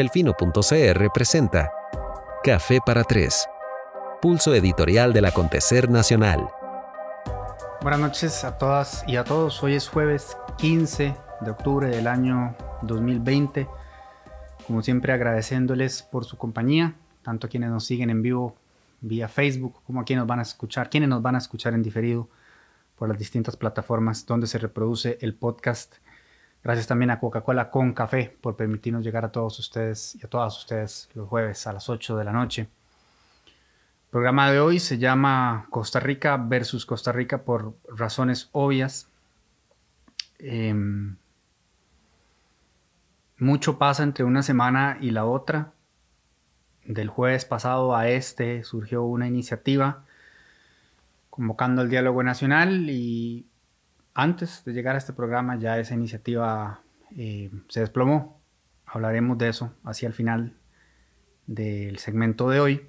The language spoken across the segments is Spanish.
Delfino.cr presenta Café para Tres, pulso editorial del acontecer nacional. Buenas noches a todas y a todos. Hoy es jueves 15 de octubre del año 2020. Como siempre agradeciéndoles por su compañía, tanto a quienes nos siguen en vivo vía Facebook como a quienes van a escuchar, quienes nos van a escuchar en diferido por las distintas plataformas donde se reproduce el podcast Gracias también a Coca-Cola con café por permitirnos llegar a todos ustedes y a todas ustedes los jueves a las 8 de la noche. El programa de hoy se llama Costa Rica versus Costa Rica por razones obvias. Em, mucho pasa entre una semana y la otra. Del jueves pasado a este surgió una iniciativa convocando al diálogo nacional y antes de llegar a este programa ya esa iniciativa eh, se desplomó. Hablaremos de eso hacia el final del segmento de hoy,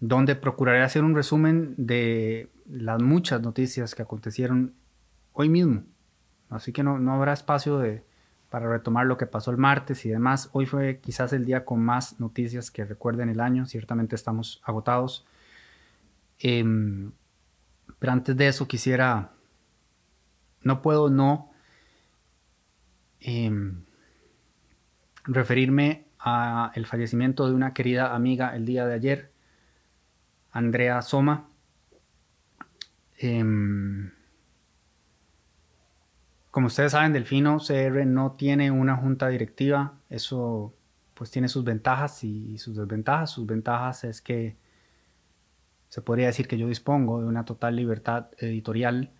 donde procuraré hacer un resumen de las muchas noticias que acontecieron hoy mismo. Así que no, habrá espacio de, para retomar lo que pasó el martes y demás. Hoy fue quizás el día con más noticias que recuerden el año. Ciertamente estamos agotados. Em, pero antes de eso quisiera no puedo no em, referirme a el fallecimiento de una querida amiga el día de ayer, Andrea Soma. Em, como ustedes saben, Delfino CR no tiene una junta directiva. Eso pues tiene sus ventajas y sus desventajas. Sus ventajas es que se podría decir que yo dispongo de una total libertad editorial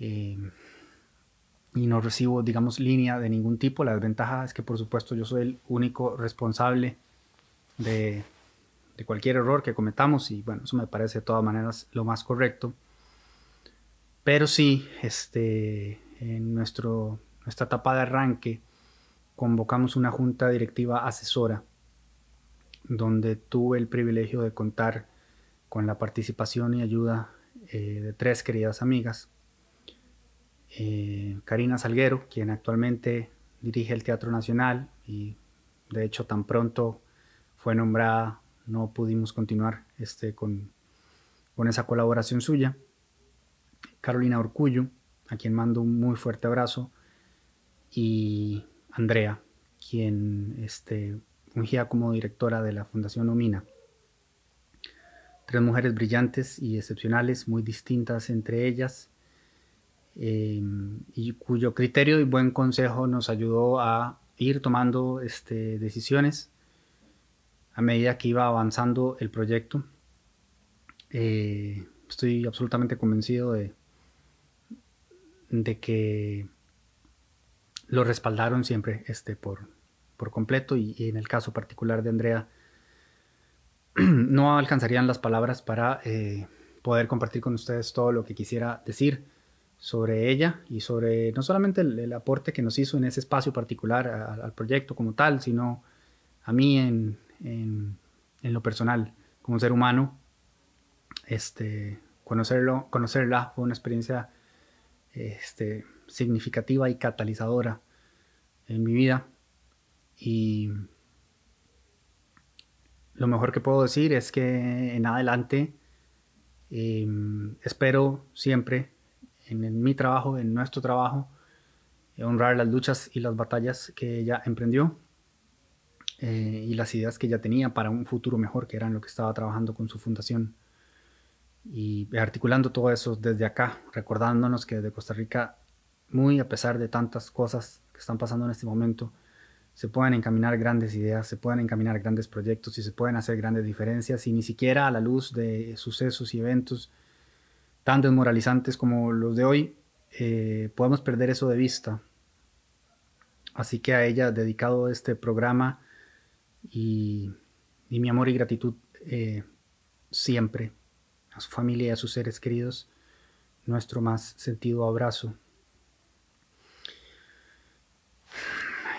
eh, y no recibo, digamos, línea de ningún tipo. La desventaja es que, por supuesto, yo soy el único responsable de, cualquier error que cometamos y, bueno, eso me parece de todas maneras lo más correcto. Pero sí, este, en nuestro, nuestra etapa de arranque, convocamos una junta directiva asesora donde tuve el privilegio de contar con la participación y ayuda eh, de tres queridas amigas eh, Karina Salguero, quien actualmente dirige el Teatro Nacional y de hecho tan pronto fue nombrada, no pudimos continuar este, con, esa colaboración suya. Carolina Orcullo, a quien mando un muy fuerte abrazo, y Andrea, quien este, fungía como directora de la Fundación Omina. Tres mujeres brillantes y excepcionales, muy distintas entre ellas, Em, y cuyo criterio y buen consejo nos ayudó a ir tomando este, decisiones a medida que iba avanzando el proyecto. Eh, estoy absolutamente convencido de, de que lo respaldaron siempre este, por, por completo y, en el caso particular de Andrea no alcanzarían las palabras para eh, poder compartir con ustedes todo lo que quisiera decir sobre ella y sobre no solamente el, aporte que nos hizo en ese espacio particular al proyecto como tal, sino a mí en, en, lo personal, como ser humano. Este, conocerlo, conocerla fue una experiencia este, significativa y catalizadora en mi vida. Y lo mejor que puedo decir es que en adelante em, espero siempre en, mi trabajo, en nuestro trabajo, eh, honrar las luchas y las batallas que ella emprendió eh, y las ideas que ella tenía para un futuro mejor, que eran lo que estaba trabajando con su fundación. Y articulando todo eso desde acá, recordándonos que desde Costa Rica, muy a pesar de tantas cosas que están pasando en este momento, se pueden encaminar grandes ideas, se pueden encaminar grandes proyectos y se pueden hacer grandes diferencias y ni siquiera a la luz de sucesos y eventos tan desmoralizantes como los de hoy, eh, podemos perder eso de vista. Así que a ella dedicado este programa y, mi amor y gratitud eh, siempre, a su familia y a sus seres queridos, nuestro más sentido abrazo.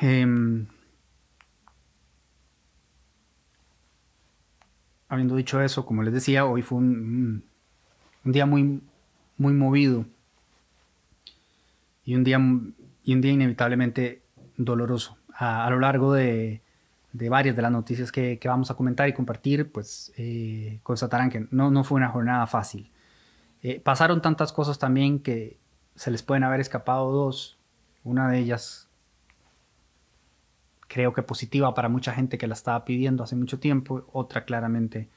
Em, habiendo dicho eso, como les decía, hoy fue un un día muy, muy movido y un día, y un día inevitablemente doloroso. A, lo largo de, de varias de las noticias que, vamos a comentar y compartir, pues eh, constatarán que no, no fue una jornada fácil. Eh, pasaron tantas cosas también que se les pueden haber escapado dos. Una de ellas creo que positiva para mucha gente que la estaba pidiendo hace mucho tiempo, otra claramente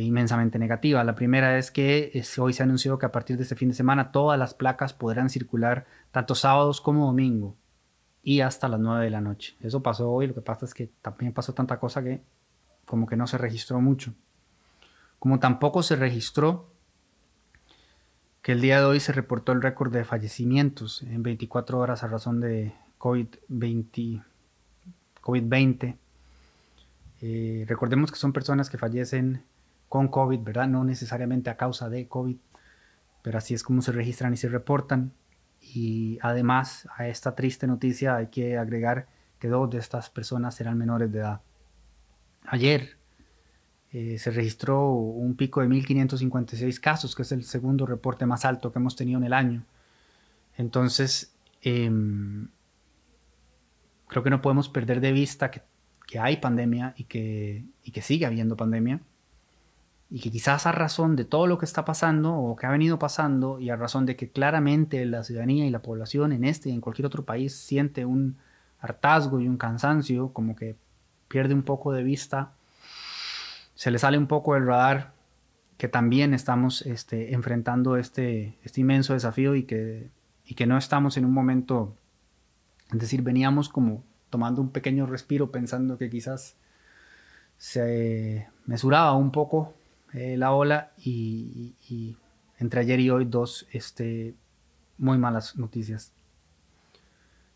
inmensamente negativa. La primera es que hoy se anunció que a partir de este fin de semana todas las placas podrán circular tanto sábados como domingo y hasta las 9 de la noche. Eso pasó hoy, lo que pasa es que también pasó tanta cosa que como que no se registró mucho. Como tampoco se registró que el día de hoy se reportó el récord de fallecimientos en 24 horas a razón de COVID-20. COVID eh, recordemos que son personas que fallecen con COVID, ¿verdad? No necesariamente a causa de COVID, pero así es como se registran y se reportan. Y además a esta triste noticia hay que agregar que dos de estas personas eran menores de edad. Ayer eh, se registró un pico de 1.556 casos, que es el segundo reporte más alto que hemos tenido en el año. Entonces, em, creo que no podemos perder de vista que, hay pandemia y que sigue habiendo pandemia y que quizás a razón de todo lo que está pasando o que ha venido pasando y a razón de que claramente la ciudadanía y la población en este y en cualquier otro país siente un hartazgo y un cansancio, como que pierde un poco de vista, se le sale un poco del radar que también estamos este, enfrentando este, este inmenso desafío y que, y que no estamos en un momento, es decir, veníamos como tomando un pequeño respiro pensando que quizás se mesuraba un poco eh, la ola y, entre ayer y hoy dos este, muy malas noticias.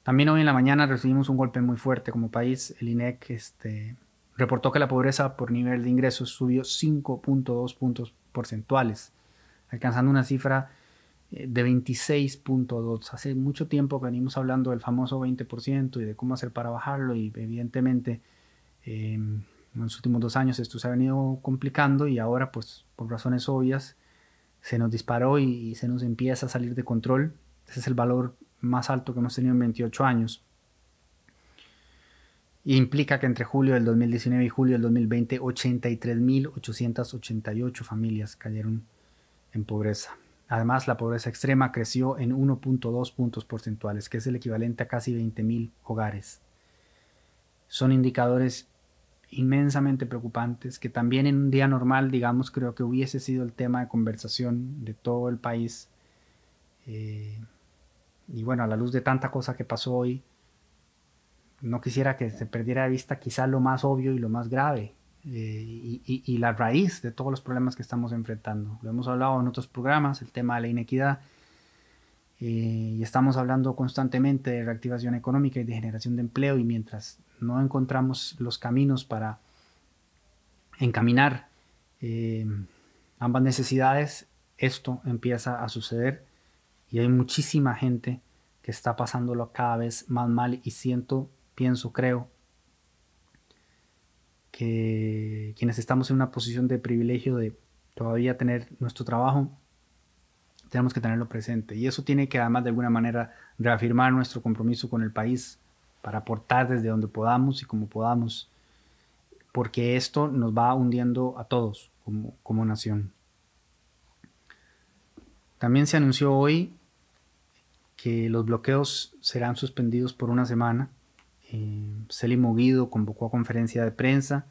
También hoy en la mañana recibimos un golpe muy fuerte como país. El INEC este, reportó que la pobreza por nivel de ingresos subió 5.2 puntos porcentuales, alcanzando una cifra eh, de 26.2. Hace mucho tiempo que venimos hablando del famoso 20% y de cómo hacer para bajarlo y evidentemente em, en los últimos dos años esto se ha venido complicando y ahora pues por razones obvias se nos disparó y, se nos empieza a salir de control. Ese es el valor más alto que hemos tenido en 28 años. Implica que entre julio del 2019 y julio del 2020 83.888 familias cayeron en pobreza. Además, la pobreza extrema creció en 1.2 puntos porcentuales, que es el equivalente a casi 20.000 hogares. Son indicadores inmensamente preocupantes, que también en un día normal, digamos, creo que hubiese sido el tema de conversación de todo el país. Eh, y bueno, a la luz de tanta cosa que pasó hoy, no quisiera que se perdiera de vista quizá lo más obvio y lo más grave, eh, y, la raíz de todos los problemas que estamos enfrentando. Lo hemos hablado en otros programas, el tema de la inequidad, eh, y estamos hablando constantemente de reactivación económica y de generación de empleo, y mientras no encontramos los caminos para encaminar eh, ambas necesidades, esto empieza a suceder. Y hay muchísima gente que está pasándolo cada vez más mal y siento, pienso, creo que quienes estamos en una posición de privilegio de todavía tener nuestro trabajo, tenemos que tenerlo presente. Y eso tiene que además de alguna manera reafirmar nuestro compromiso con el país, para aportar desde donde podamos y como podamos, porque esto nos va hundiendo a todos como, como nación. También se anunció hoy que los bloqueos serán suspendidos por una semana. Eh, Guido convocó a conferencia de prensa.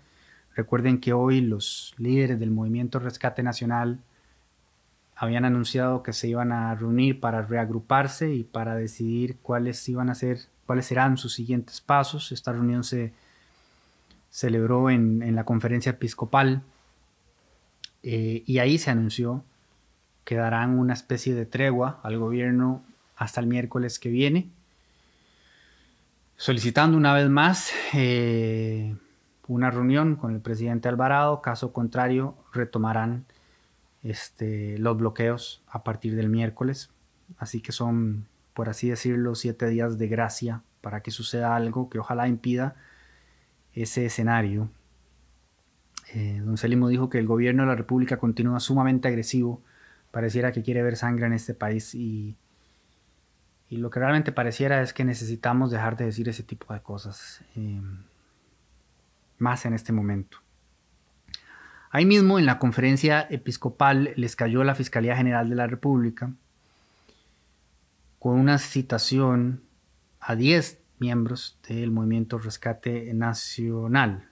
Recuerden que hoy los líderes del movimiento Rescate Nacional habían anunciado que se iban a reunir para reagruparse y para decidir cuáles iban a ser cuáles serán sus siguientes pasos. Esta reunión se celebró en, la conferencia episcopal eh, y ahí se anunció que darán una especie de tregua al gobierno hasta el miércoles que viene, solicitando una vez más eh, una reunión con el presidente Alvarado. Caso contrario, retomarán este, los bloqueos a partir del miércoles. Así que son por así decirlo, siete días de gracia para que suceda algo que ojalá impida ese escenario. Eh, don Celimo dijo que el gobierno de la República continúa sumamente agresivo, pareciera que quiere ver sangre en este país y, y lo que realmente pareciera es que necesitamos dejar de decir ese tipo de cosas. Eh, más en este momento. Ahí mismo en la conferencia episcopal les cayó la Fiscalía General de la República con una citación a 10 miembros del movimiento Rescate Nacional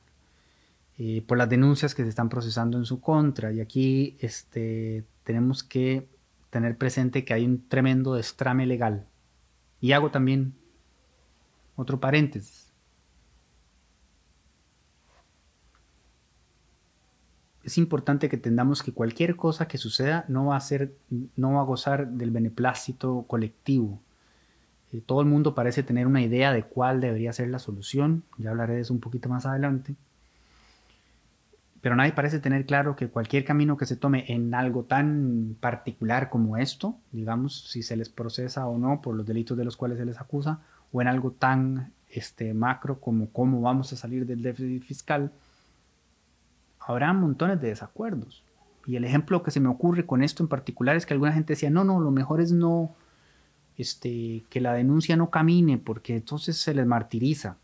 eh, por las denuncias que se están procesando en su contra. Y aquí este, tenemos que tener presente que hay un tremendo destrame legal. Y hago también otro paréntesis. Es importante que entendamos que cualquier cosa que suceda no va a ser, no va a gozar del beneplácito colectivo. Eh, todo el mundo parece tener una idea de cuál debería ser la solución. Ya hablaré de eso un poquito más adelante pero nadie parece tener claro que cualquier camino que se tome en algo tan particular como esto, digamos, si se les procesa o no por los delitos de los cuales se les acusa, o en algo tan este, macro como cómo vamos a salir del déficit fiscal, habrá montones de desacuerdos. Y el ejemplo que se me ocurre con esto en particular es que alguna gente decía, no, no, lo mejor es no, este, que la denuncia no camine porque entonces se les martiriza.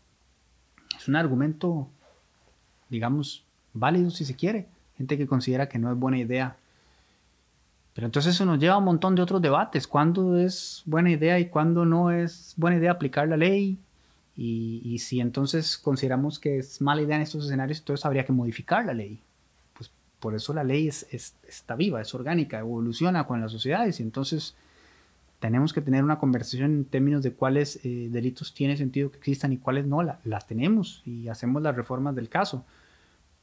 Es un argumento, digamos, válido si se quiere, gente que considera que no es buena idea. Pero entonces eso nos lleva a un montón de otros debates, cuándo es buena idea y cuándo no es buena idea aplicar la ley. Y, si entonces consideramos que es mala idea en estos escenarios, entonces habría que modificar la ley. Pues por eso la ley es, está viva, es orgánica, evoluciona con las sociedades y entonces tenemos que tener una conversación en términos de cuáles eh, delitos tiene sentido que existan y cuáles no, las tenemos y hacemos las reformas del caso.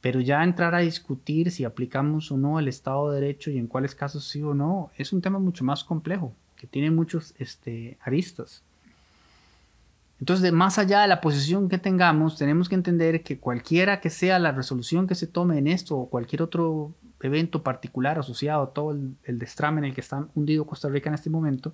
Pero ya entrar a discutir si aplicamos o no el Estado de Derecho y en cuáles casos sí o no, es un tema mucho más complejo, que tiene muchos este, aristas. Entonces, más allá de la posición que tengamos, tenemos que entender que cualquiera que sea la resolución que se tome en esto o cualquier otro evento particular asociado a todo el, el destrame en el que está hundido Costa Rica en este momento,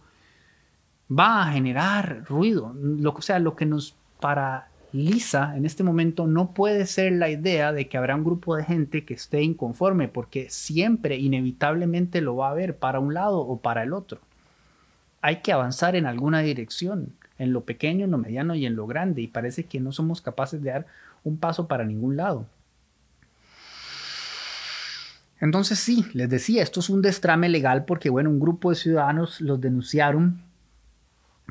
va a generar ruido. Lo, o sea, lo que nos para lisa en este momento no puede ser la idea de que habrá un grupo de gente que esté inconforme, porque siempre, inevitablemente lo va a haber para un lado o para el otro. Hay que avanzar en alguna dirección, en lo pequeño, en lo mediano y en lo grande, y parece que no somos capaces de dar un paso para ningún lado. Entonces sí, les decía, esto es un destrame legal porque, bueno, un grupo de ciudadanos los denunciaron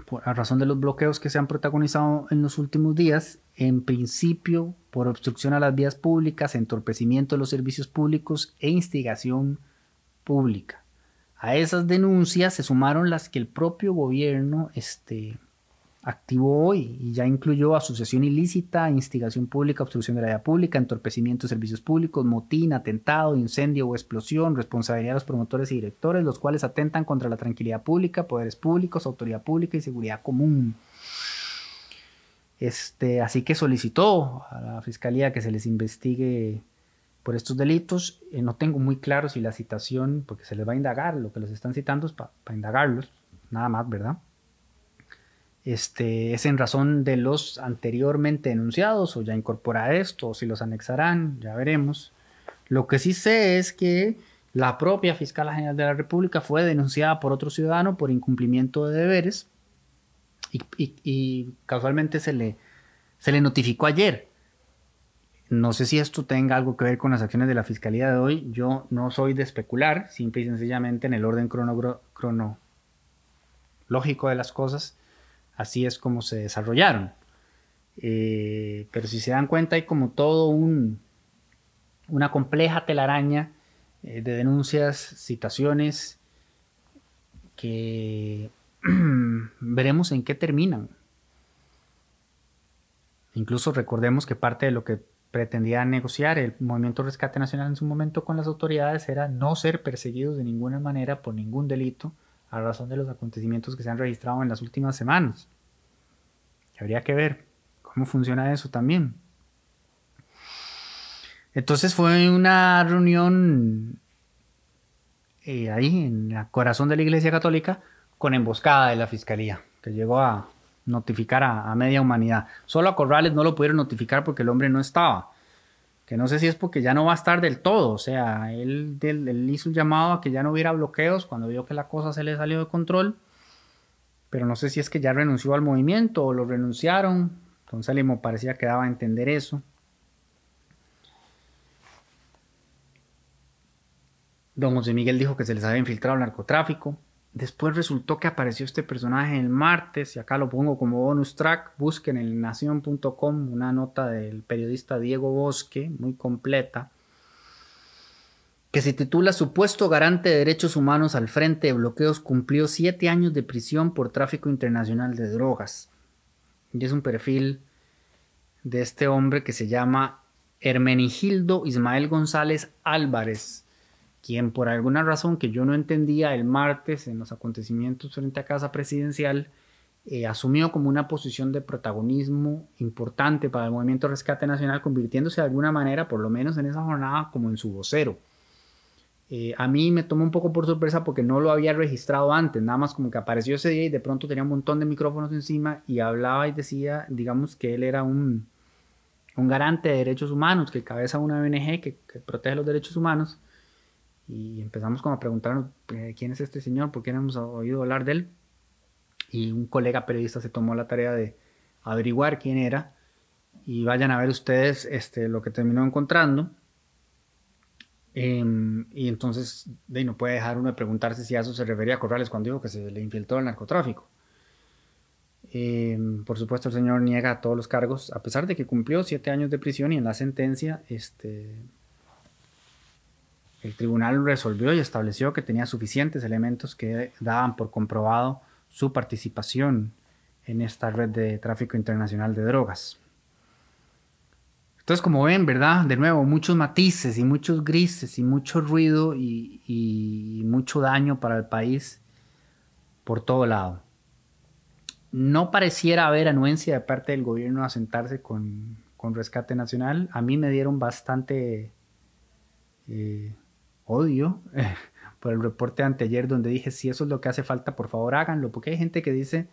por, a razón de los bloqueos que se han protagonizado en los últimos días, en principio por obstrucción a las vías públicas, entorpecimiento de los servicios públicos e instigación pública. A esas denuncias se sumaron las que el propio gobierno este, activó hoy y ya incluyó asociación ilícita, instigación pública, obstrucción de la vía pública, entorpecimiento de servicios públicos, motín, atentado, incendio o explosión, responsabilidad de los promotores y directores, los cuales atentan contra la tranquilidad pública, poderes públicos, autoridad pública y seguridad común. Este, así que solicitó a la fiscalía que se les investigue por estos delitos. Eh, no tengo muy claro si la citación, porque se les va a indagar, lo que los están citando es para indagarlos, nada más, ¿verdad? Este, es en razón de los anteriormente denunciados o ya incorpora esto o si los anexarán, ya veremos. Lo que sí sé es que la propia fiscal general de la República fue denunciada por otro ciudadano por incumplimiento de deberes y, casualmente se le, se le notificó ayer. No sé si esto tenga algo que ver con las acciones de la fiscalía de hoy. Yo no soy de especular, simple y sencillamente en el orden cronológico de las cosas así es como se desarrollaron. Eh, pero si se dan cuenta hay como todo un, una compleja telaraña eh, de denuncias, citaciones, que veremos en qué terminan. Incluso recordemos que parte de lo que pretendía negociar el Movimiento Rescate Nacional en su momento con las autoridades era no ser perseguidos de ninguna manera por ningún delito a razón de los acontecimientos que se han registrado en las últimas semanas. Habría que ver cómo funciona eso también. Entonces fue una reunión eh, ahí en el corazón de la Iglesia Católica con emboscada de la Fiscalía, que llegó a notificar a, media humanidad. Solo a Corrales no lo pudieron notificar porque el hombre no estaba que no sé si es porque ya no va a estar del todo, o sea, él, hizo un llamado a que ya no hubiera bloqueos cuando vio que la cosa se le salió de control, pero no sé si es que ya renunció al movimiento o lo renunciaron, entonces le parecía que daba a entender eso. Don José Miguel dijo que se les había infiltrado el narcotráfico. Después resultó que apareció este personaje el martes, y acá lo pongo como bonus track. Busquen en nación.com una nota del periodista Diego Bosque, muy completa, que se titula Supuesto garante de derechos humanos al frente de bloqueos cumplió siete años de prisión por tráfico internacional de drogas. Y es un perfil de este hombre que se llama Hermenigildo Ismael González Álvarez quien por alguna razón que yo no entendía el martes en los acontecimientos frente a Casa Presidencial, eh, asumió como una posición de protagonismo importante para el movimiento Rescate Nacional, convirtiéndose de alguna manera, por lo menos en esa jornada, como en su vocero. Eh, a mí me tomó un poco por sorpresa porque no lo había registrado antes, nada más como que apareció ese día y de pronto tenía un montón de micrófonos encima y hablaba y decía, digamos, que él era un, un garante de derechos humanos, que cabeza una ONG que, que protege los derechos humanos y empezamos como a preguntarnos eh, quién es este señor, por qué no hemos oído hablar de él. Y un colega periodista se tomó la tarea de averiguar quién era y vayan a ver ustedes este, lo que terminó encontrando. Em, y entonces de, no puede dejar uno de preguntarse si a eso se refería a Corrales cuando dijo que se le infiltró el narcotráfico. Em, por supuesto, el señor niega todos los cargos, a pesar de que cumplió siete años de prisión y en la sentencia este, el tribunal resolvió y estableció que tenía suficientes elementos que daban por comprobado su participación en esta red de tráfico internacional de drogas. Entonces, como ven, ¿verdad? De nuevo, muchos matices y muchos grises y mucho ruido y, mucho daño para el país por todo lado. No pareciera haber anuencia de parte del gobierno a sentarse con, Rescate Nacional. A mí me dieron bastante eh, odio por el reporte de anteayer donde dije, si eso es lo que hace falta, por favor háganlo, porque hay gente que dice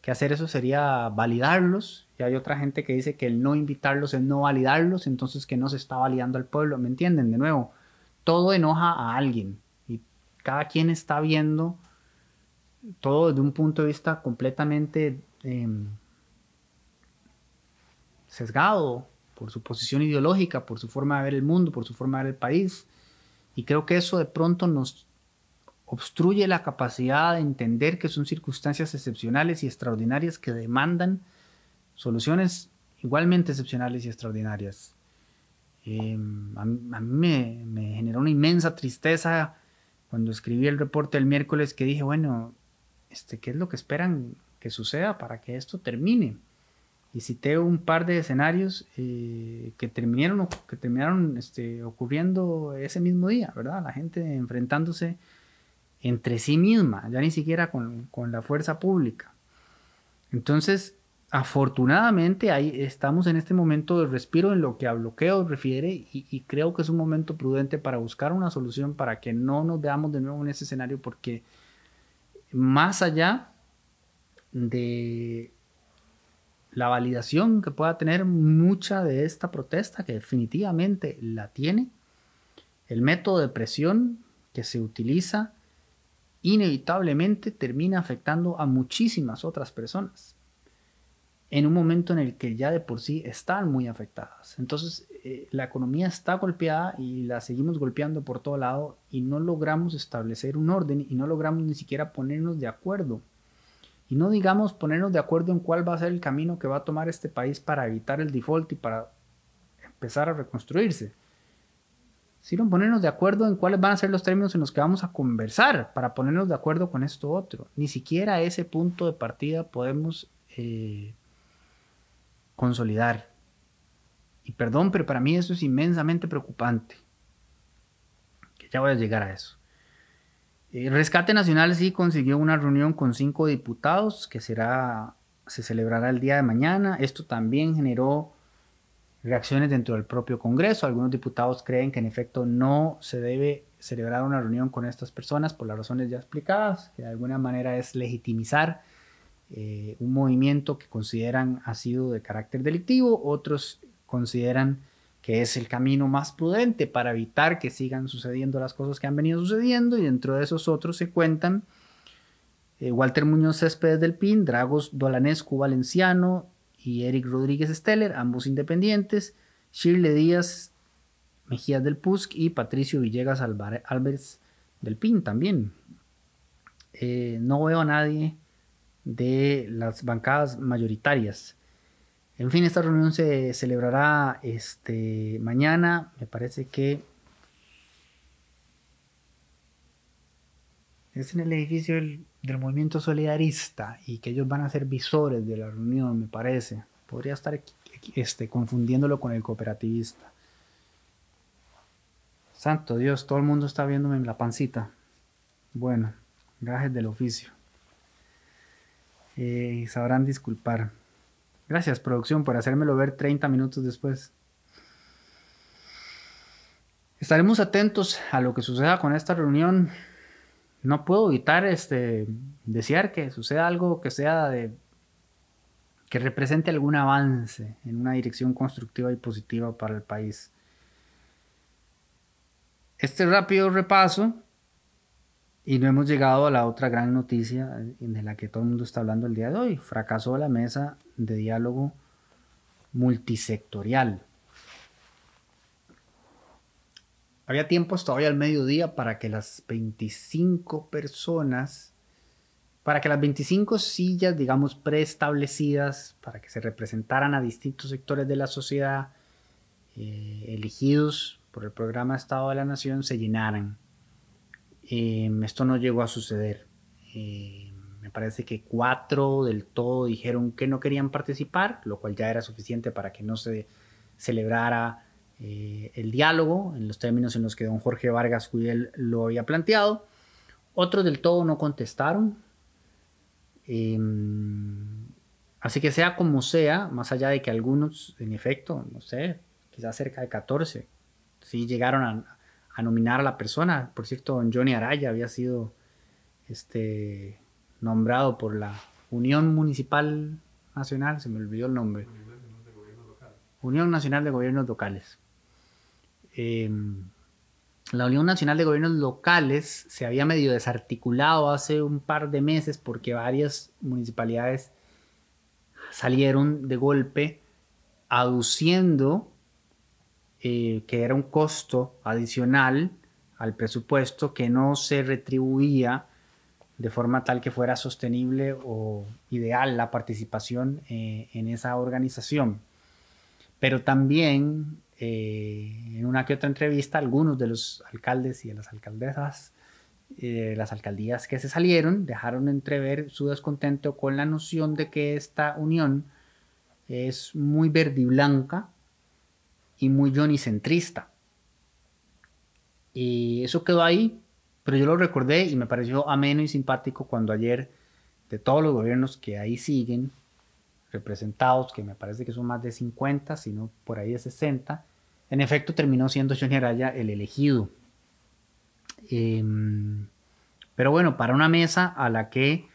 que hacer eso sería validarlos y hay otra gente que dice que el no invitarlos es no validarlos, entonces que no se está validando al pueblo, ¿me entienden? De nuevo, todo enoja a alguien y cada quien está viendo todo desde un punto de vista completamente em, sesgado por su posición ideológica, por su forma de ver el mundo, por su forma de ver el país. Y creo que eso de pronto nos obstruye la capacidad de entender que son circunstancias excepcionales y extraordinarias que demandan soluciones igualmente excepcionales y extraordinarias. Em, a, mí me, generó una inmensa tristeza cuando escribí el reporte el miércoles que dije, bueno, este, ¿qué es lo que esperan que suceda para que esto termine? Y cité un par de escenarios eh, que terminaron, que terminaron este, ocurriendo ese mismo día, ¿verdad? La gente enfrentándose entre sí misma, ya ni siquiera con, con la fuerza pública. Entonces, afortunadamente, ahí estamos en este momento de respiro en lo que a bloqueo refiere y, y creo que es un momento prudente para buscar una solución para que no nos veamos de nuevo en ese escenario porque más allá de la validación que pueda tener mucha de esta protesta, que definitivamente la tiene, el método de presión que se utiliza inevitablemente termina afectando a muchísimas otras personas en un momento en el que ya de por sí están muy afectadas. Entonces eh, la economía está golpeada y la seguimos golpeando por todo lado y no logramos establecer un orden y no logramos ni siquiera ponernos de acuerdo y no digamos ponernos de acuerdo en cuál va a ser el camino que va a tomar este país para evitar el default y para empezar a reconstruirse, sino ponernos de acuerdo en cuáles van a ser los términos en los que vamos a conversar para ponernos de acuerdo con esto otro. Ni siquiera ese punto de partida podemos eh, consolidar. Y perdón, pero para mí eso es inmensamente preocupante. Que ya voy a llegar a eso. El Rescate Nacional sí consiguió una reunión con cinco diputados que será, se celebrará el día de mañana. Esto también generó reacciones dentro del propio Congreso. Algunos diputados creen que en efecto no se debe celebrar una reunión con estas personas por las razones ya explicadas, que de alguna manera es legitimizar eh, un movimiento que consideran ha sido de carácter delictivo. Otros consideran que es el camino más prudente para evitar que sigan sucediendo las cosas que han venido sucediendo y dentro de esos otros se cuentan eh, Walter Muñoz Céspedes del PIN, Dragos Dolanescu Valenciano y Eric Rodríguez Steller, ambos independientes, Shirley Díaz Mejías del PUSC y Patricio Villegas Álvarez del PIN también. Eh, no veo a nadie de las bancadas mayoritarias. En fin, esta reunión se celebrará este, mañana. Me parece que es en el edificio del, movimiento solidarista y que ellos van a ser visores de la reunión, me parece. Podría estar este, confundiéndolo con el cooperativista. Santo Dios, todo el mundo está viéndome en la pancita. Bueno, gajes del oficio. Eh, sabrán disculpar. Gracias, producción, por hacérmelo ver 30 minutos después. Estaremos atentos a lo que suceda con esta reunión. No puedo evitar este, desear que suceda algo que sea de que represente algún avance en una dirección constructiva y positiva para el país. Este rápido repaso y no hemos llegado a la otra gran noticia de la que todo el mundo está hablando el día de hoy. Fracasó la mesa de diálogo multisectorial. Había tiempo hasta hoy al mediodía para que las 25 personas, para que las 25 sillas, digamos, preestablecidas, para que se representaran a distintos sectores de la sociedad, eh, elegidos por el programa Estado de la Nación, se llenaran. Em, esto no llegó a suceder. Em, me parece que cuatro del todo dijeron que no querían participar, lo cual ya era suficiente para que no se celebrara eh, el diálogo en los términos en los que don Jorge Vargas Cudel lo había planteado. Otros del todo no contestaron. Em, así que sea como sea, más allá de que algunos, en efecto, no sé, quizás cerca de 14, sí llegaron a, a nominar a la persona. Por cierto, Johnny Araya había sido este, nombrado por la Unión Municipal Nacional, se me olvidó el nombre. Unión Nacional de Gobiernos Locales. Em, la Unión Nacional de Gobiernos Locales se había medio desarticulado hace un par de meses porque varias municipalidades salieron de golpe aduciendo eh, que era un costo adicional al presupuesto que no se retribuía de forma tal que fuera sostenible o ideal la participación eh, en esa organización. Pero también eh, en una que otra entrevista algunos de los alcaldes y de las alcaldesas, las alcaldías que se salieron, dejaron entrever su descontento con la noción de que esta unión es muy verde y blanca y muy Johnny-centrista. Y eso quedó ahí, pero yo lo recordé y me pareció ameno y simpático cuando ayer, de todos los gobiernos que ahí siguen, representados, que me parece que son más de 50, sino por ahí de 60, en efecto terminó siendo Johnny Araya el elegido. Em, pero bueno, para una mesa a la que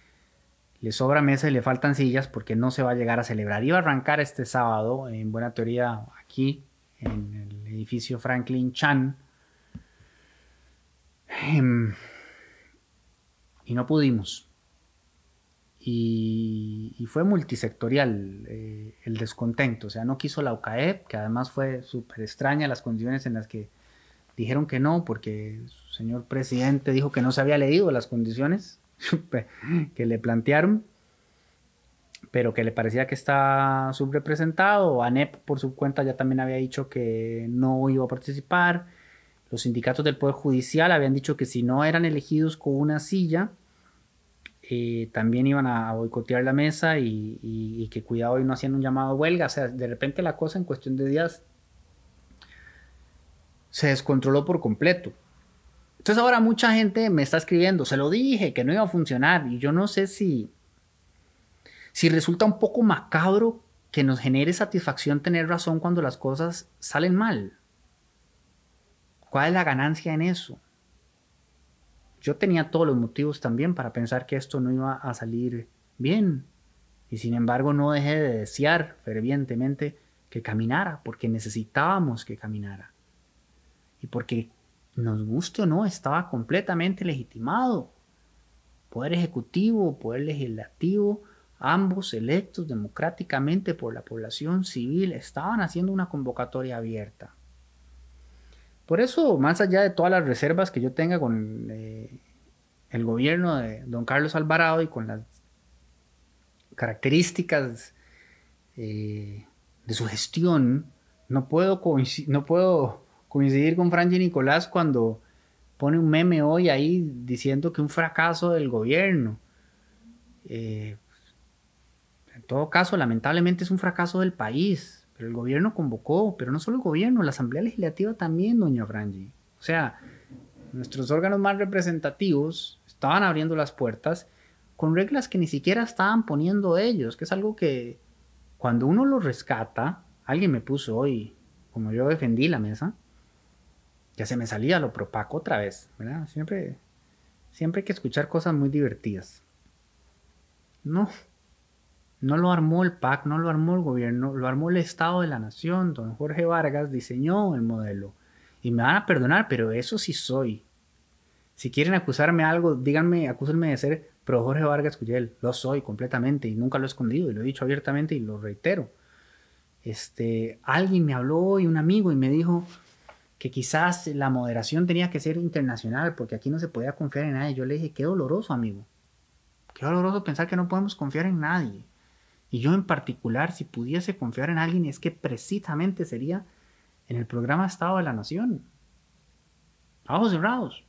le sobra mesa y le faltan sillas porque no se va a llegar a celebrar. Iba a arrancar este sábado, en buena teoría, aquí en el edificio Franklin Chan. Em, y no pudimos. Y, fue multisectorial eh, el descontento. O sea, no quiso la UCAEP, que además fue súper extraña las condiciones en las que dijeron que no, porque su señor presidente dijo que no se había leído las condiciones que le plantearon pero que le parecía que está subrepresentado. ANEP por su cuenta ya también había dicho que no iba a participar. Los sindicatos del Poder Judicial habían dicho que si no eran elegidos con una silla, eh, también iban a boicotear la mesa y, que cuidado y no hacían un llamado a huelga. O sea, de repente la cosa en cuestión de días se descontroló por completo. Entonces ahora mucha gente me está escribiendo, se lo dije, que no iba a funcionar y yo no sé si si resulta un poco macabro que nos genere satisfacción tener razón cuando las cosas salen mal. ¿Cuál es la ganancia en eso? Yo tenía todos los motivos también para pensar que esto no iba a salir bien. Y sin embargo no dejé de desear fervientemente que caminara, porque necesitábamos que caminara. Y porque nos guste o no, estaba completamente legitimado. Poder ejecutivo, poder legislativo, Ambos, electos democráticamente por la población civil, estaban haciendo una convocatoria abierta. Por eso, más allá de todas las reservas que yo tenga con eh, el gobierno de don Carlos Alvarado y con las características eh, de su gestión, no puedo, no puedo coincidir con Franji Nicolás cuando pone un meme hoy ahí diciendo que un fracaso del gobierno. Eh, en todo caso, lamentablemente es un fracaso del país, pero el gobierno convocó, pero no solo el gobierno, la Asamblea Legislativa también, doña Franji. O sea, nuestros órganos más representativos estaban abriendo las puertas con reglas que ni siquiera estaban poniendo ellos, que es algo que cuando uno lo rescata, alguien me puso hoy, como yo defendí la mesa, ya se me salía lo propaco otra vez, ¿verdad? Siempre, siempre hay que escuchar cosas muy divertidas. No, no lo armó el PAC, no lo armó el gobierno, lo armó el Estado de la Nación. Don Jorge Vargas diseñó el modelo. Y me van a perdonar, pero eso sí soy. Si quieren acusarme algo, díganme, acúsenme de ser pero Jorge Vargas Cuyel. Lo soy completamente y nunca lo he escondido y lo he dicho abiertamente y lo reitero. Este, alguien me habló y un amigo y me dijo que quizás la moderación tenía que ser internacional porque aquí no se podía confiar en nadie. Yo le dije, qué doloroso, amigo. Qué doloroso pensar que no podemos confiar en nadie. Y yo en particular, si pudiese confiar en alguien, es que precisamente sería en el programa Estado de la Nación. Ojos cerrados.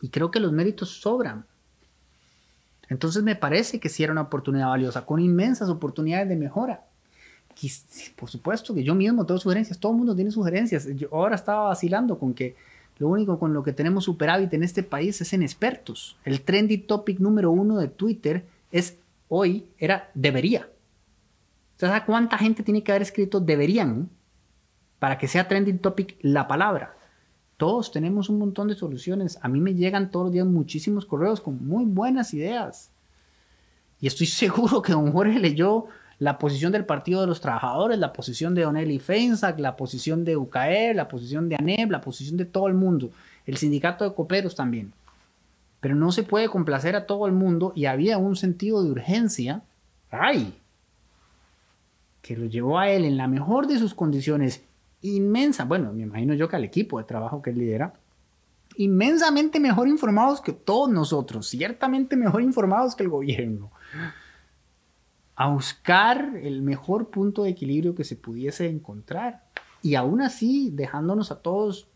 Y creo que los méritos sobran. Entonces me parece que sí era una oportunidad valiosa, con inmensas oportunidades de mejora. por supuesto que yo mismo tengo sugerencias, todo el mundo tiene sugerencias. Yo ahora estaba vacilando con que lo único con lo que tenemos superávit en este país es en expertos. El trendy topic número uno de Twitter es hoy, era debería. ¿Sabes cuánta gente tiene que haber escrito deberían para que sea trending topic la palabra? Todos tenemos un montón de soluciones. A mí me llegan todos los días muchísimos correos con muy buenas ideas. Y estoy seguro que don Jorge leyó la posición del Partido de los Trabajadores, la posición de Don Eli Feinsack, la posición de UCAE, la posición de ANEB, la posición de todo el mundo, el sindicato de coperos también. Pero no se puede complacer a todo el mundo y había un sentido de urgencia, ¡ay! que lo llevó a él en la mejor de sus condiciones, inmensa, bueno, me imagino yo que al equipo de trabajo que él lidera, inmensamente mejor informados que todos nosotros, ciertamente mejor informados que el gobierno a buscar el mejor punto de equilibrio que se pudiese encontrar. Y aún así, dejándonos a todos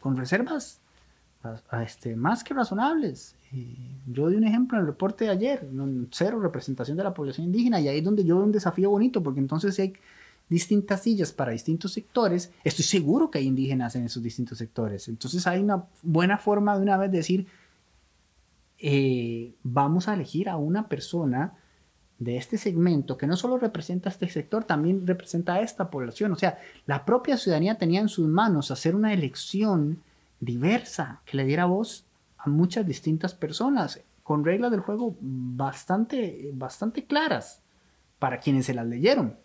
con reservas este, más que razonables. yo di un ejemplo en el reporte de ayer, cero representación de la población indígena, y ahí es donde yo veo un desafío bonito, porque entonces hay distintas sillas para distintos sectores, estoy seguro que hay indígenas en esos distintos sectores. Entonces hay una buena forma de una vez decir, eh, vamos a elegir a una persona de este segmento que no solo representa este sector, también representa a esta población. O sea, la propia ciudadanía tenía en sus manos hacer una elección diversa que le diera voz a muchas distintas personas, con reglas del juego bastante, bastante claras para quienes se las leyeron.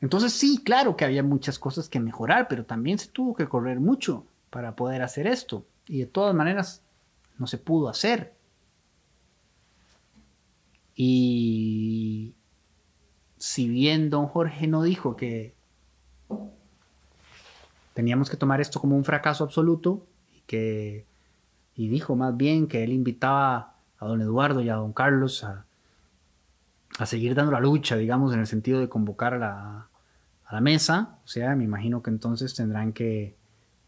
Entonces sí, claro que había muchas cosas que mejorar, pero también se tuvo que correr mucho para poder hacer esto. Y de todas maneras, no se pudo hacer. Y si bien don Jorge no dijo que teníamos que tomar esto como un fracaso absoluto y que y dijo más bien que él invitaba a don Eduardo y a don Carlos a, a seguir dando la lucha, digamos, en el sentido de convocar a la, a la mesa. O sea, me imagino que entonces tendrán que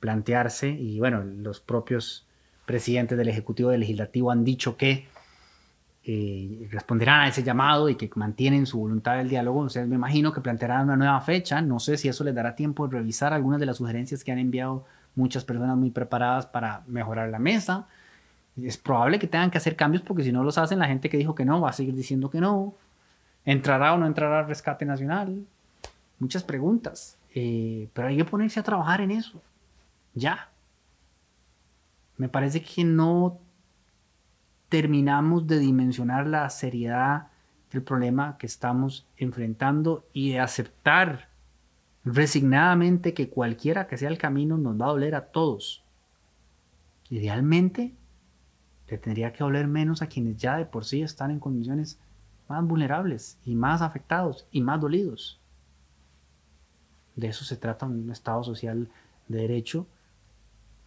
plantearse, y bueno, los propios presidentes del Ejecutivo y del Legislativo han dicho que eh, responderán a ese llamado y que mantienen su voluntad del diálogo. O sea, me imagino que plantearán una nueva fecha. No sé si eso les dará tiempo de revisar algunas de las sugerencias que han enviado muchas personas muy preparadas para mejorar la mesa. Es probable que tengan que hacer cambios porque si no los hacen, la gente que dijo que no va a seguir diciendo que no. ¿Entrará o no entrará el rescate nacional? Muchas preguntas. Eh, pero hay que ponerse a trabajar en eso. Ya. Me parece que no terminamos de dimensionar la seriedad del problema que estamos enfrentando y de aceptar resignadamente que cualquiera que sea el camino nos va a doler a todos. Idealmente, le tendría que doler menos a quienes ya de por sí están en condiciones más vulnerables y más afectados y más dolidos. De eso se trata un Estado social de derecho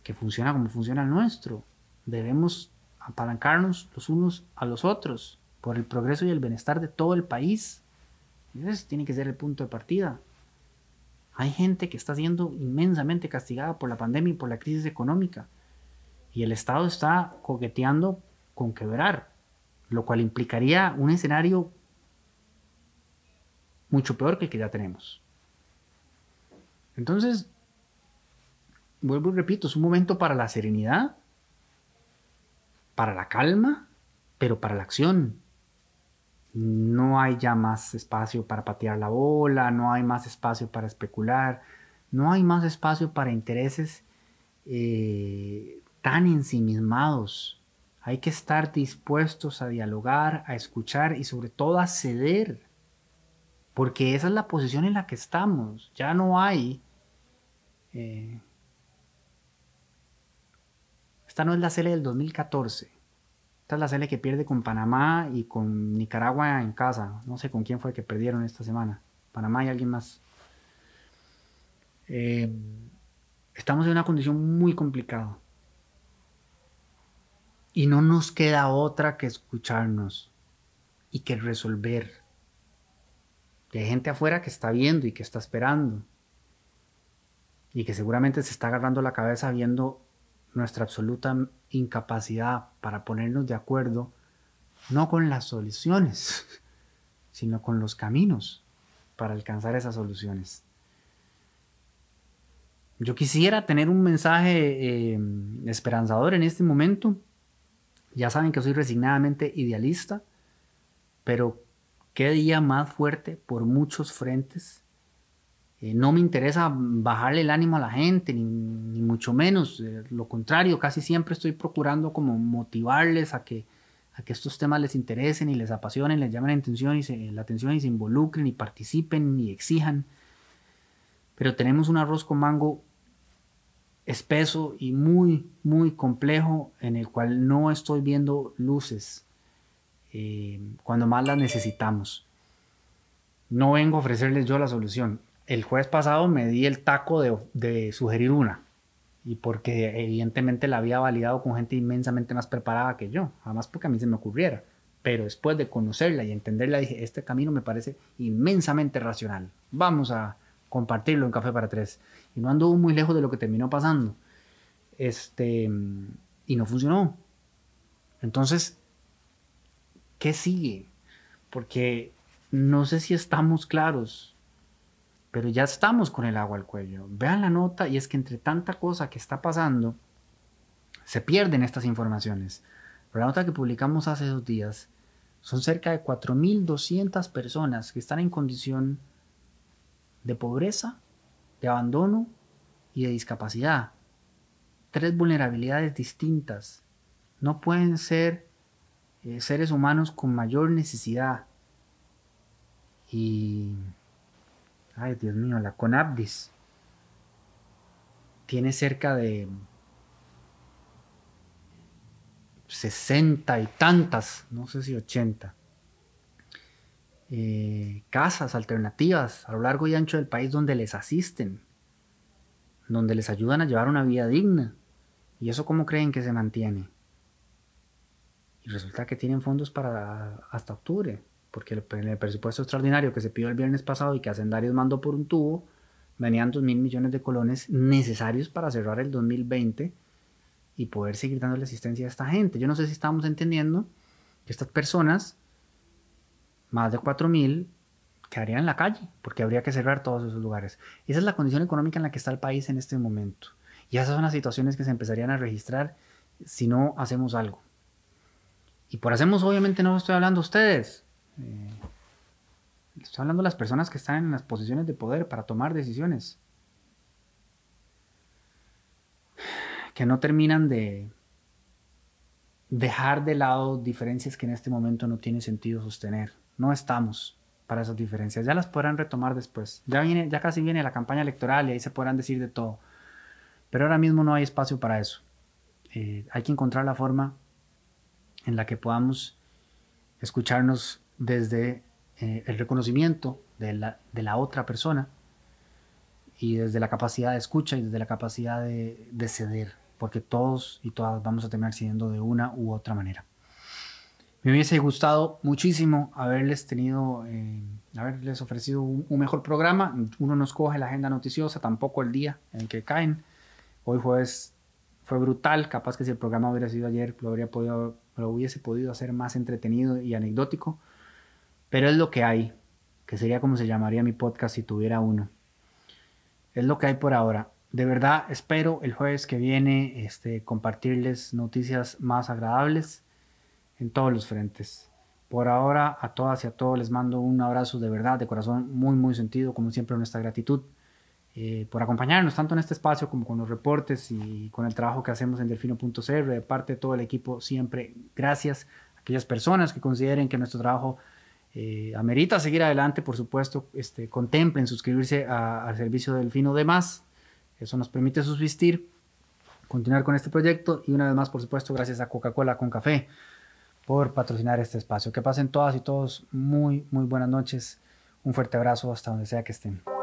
que funciona como funciona el nuestro. Debemos apalancarnos los unos a los otros por el progreso y el bienestar de todo el país. Ese tiene que ser el punto de partida. Hay gente que está siendo inmensamente castigada por la pandemia y por la crisis económica. Y el Estado está coqueteando con quebrar, lo cual implicaría un escenario mucho peor que el que ya tenemos. Entonces, vuelvo y repito, es un momento para la serenidad, para la calma, pero para la acción. No hay ya más espacio para patear la bola, no hay más espacio para especular, no hay más espacio para intereses eh, tan ensimismados. Hay que estar dispuestos a dialogar, a escuchar y sobre todo a ceder. Porque esa es la posición en la que estamos. Ya no hay eh, esta no es la serie del 2014. Esta es la serie que pierde con Panamá y con Nicaragua en casa. No sé con quién fue que perdieron esta semana. Panamá y alguien más. Eh, estamos en una condición muy complicada. Y no nos queda otra que escucharnos y que resolver. hay gente afuera que está viendo y que está esperando. Y que seguramente se está agarrando la cabeza viendo nuestra absoluta incapacidad para ponernos de acuerdo, no con las soluciones, sino con los caminos para alcanzar esas soluciones. Yo quisiera tener un mensaje eh, esperanzador en este momento. Ya saben que soy resignadamente idealista, pero qué día más fuerte por muchos frentes eh, no me interesa bajarle el ánimo a la gente, ni, mucho menos. Eh, lo contrario, casi siempre estoy procurando como motivarles a que, a que estos temas les interesen y les apasionen, les llamen la atención y se, la atención y se involucren y participen y exijan. Pero tenemos un arroz con mango espeso y muy, muy complejo en el cual no estoy viendo luces eh, cuando más las necesitamos. No vengo a ofrecerles yo la solución el jueves pasado me di el taco de, sugerir una. Y porque evidentemente la había validado con gente inmensamente más preparada que yo. Además porque a mí se me ocurriera. Pero después de conocerla y entenderla, dije, este camino me parece inmensamente racional. Vamos a compartirlo en Café para Tres. Y no anduvo muy lejos de lo que terminó pasando. Este, y no funcionó. Entonces, ¿qué sigue? Porque no sé si estamos claros pero ya estamos con el agua al cuello. Vean la nota y es que entre tanta cosa que está pasando, se pierden estas informaciones. Pero la nota que publicamos hace dos días son cerca de 4.200 personas que están en condición de pobreza, de abandono y de discapacidad. Tres vulnerabilidades distintas. No pueden ser eh, seres humanos con mayor necesidad. Y ay Dios mío, la Conabdis tiene cerca de 60 y tantas, no sé si 80, eh, casas alternativas a lo largo y ancho del país donde les asisten, donde les ayudan a llevar una vida digna. ¿Y eso cómo creen que se mantiene? Y resulta que tienen fondos para hasta octubre porque en el presupuesto extraordinario que se pidió el viernes pasado y que Hacendarios mandó por un tubo, venían 2 mil millones de colones necesarios para cerrar el 2020 y poder seguir dándole asistencia a esta gente. Yo no sé si estamos entendiendo que estas personas, más de 4 mil, quedarían en la calle, porque habría que cerrar todos esos lugares. Esa es la condición económica en la que está el país en este momento. Y esas son las situaciones que se empezarían a registrar si no hacemos algo. Y por hacemos, obviamente, no estoy hablando a ustedes. Eh, estoy hablando de las personas que están en las posiciones de poder para tomar decisiones. Que no terminan de dejar de lado diferencias que en este momento no tiene sentido sostener. No estamos para esas diferencias. Ya las podrán retomar después. Ya, viene, ya casi viene la campaña electoral y ahí se podrán decir de todo. Pero ahora mismo no hay espacio para eso. Eh, hay que encontrar la forma en la que podamos escucharnos desde eh, el reconocimiento de la, de la, otra persona y desde la capacidad de escucha y desde la capacidad de, de ceder, porque todos y todas vamos a terminar cediendo de una u otra manera. Me hubiese gustado muchísimo haberles tenido, eh, haberles ofrecido un, mejor programa. Uno no escoge la agenda noticiosa, tampoco el día en el que caen. Hoy jueves fue brutal, capaz que si el programa hubiera sido ayer lo, habría podido, lo hubiese podido hacer más entretenido y anecdótico. Pero es lo que hay, que sería como se llamaría mi podcast si tuviera uno. Es lo que hay por ahora. De verdad espero el jueves que viene este, compartirles noticias más agradables en todos los frentes. Por ahora a todas y a todos les mando un abrazo de verdad, de corazón, muy, muy sentido, como siempre nuestra gratitud eh, por acompañarnos tanto en este espacio como con los reportes y con el trabajo que hacemos en delfino.cr. De parte de todo el equipo, siempre gracias a aquellas personas que consideren que nuestro trabajo eh, amerita seguir adelante, por supuesto, este, contemplen suscribirse al servicio de Delfino de Más. Eso nos permite subsistir, continuar con este proyecto y una vez más, por supuesto, gracias a Coca-Cola con café por patrocinar este espacio. Que pasen todas y todos muy, muy buenas noches. Un fuerte abrazo hasta donde sea que estén.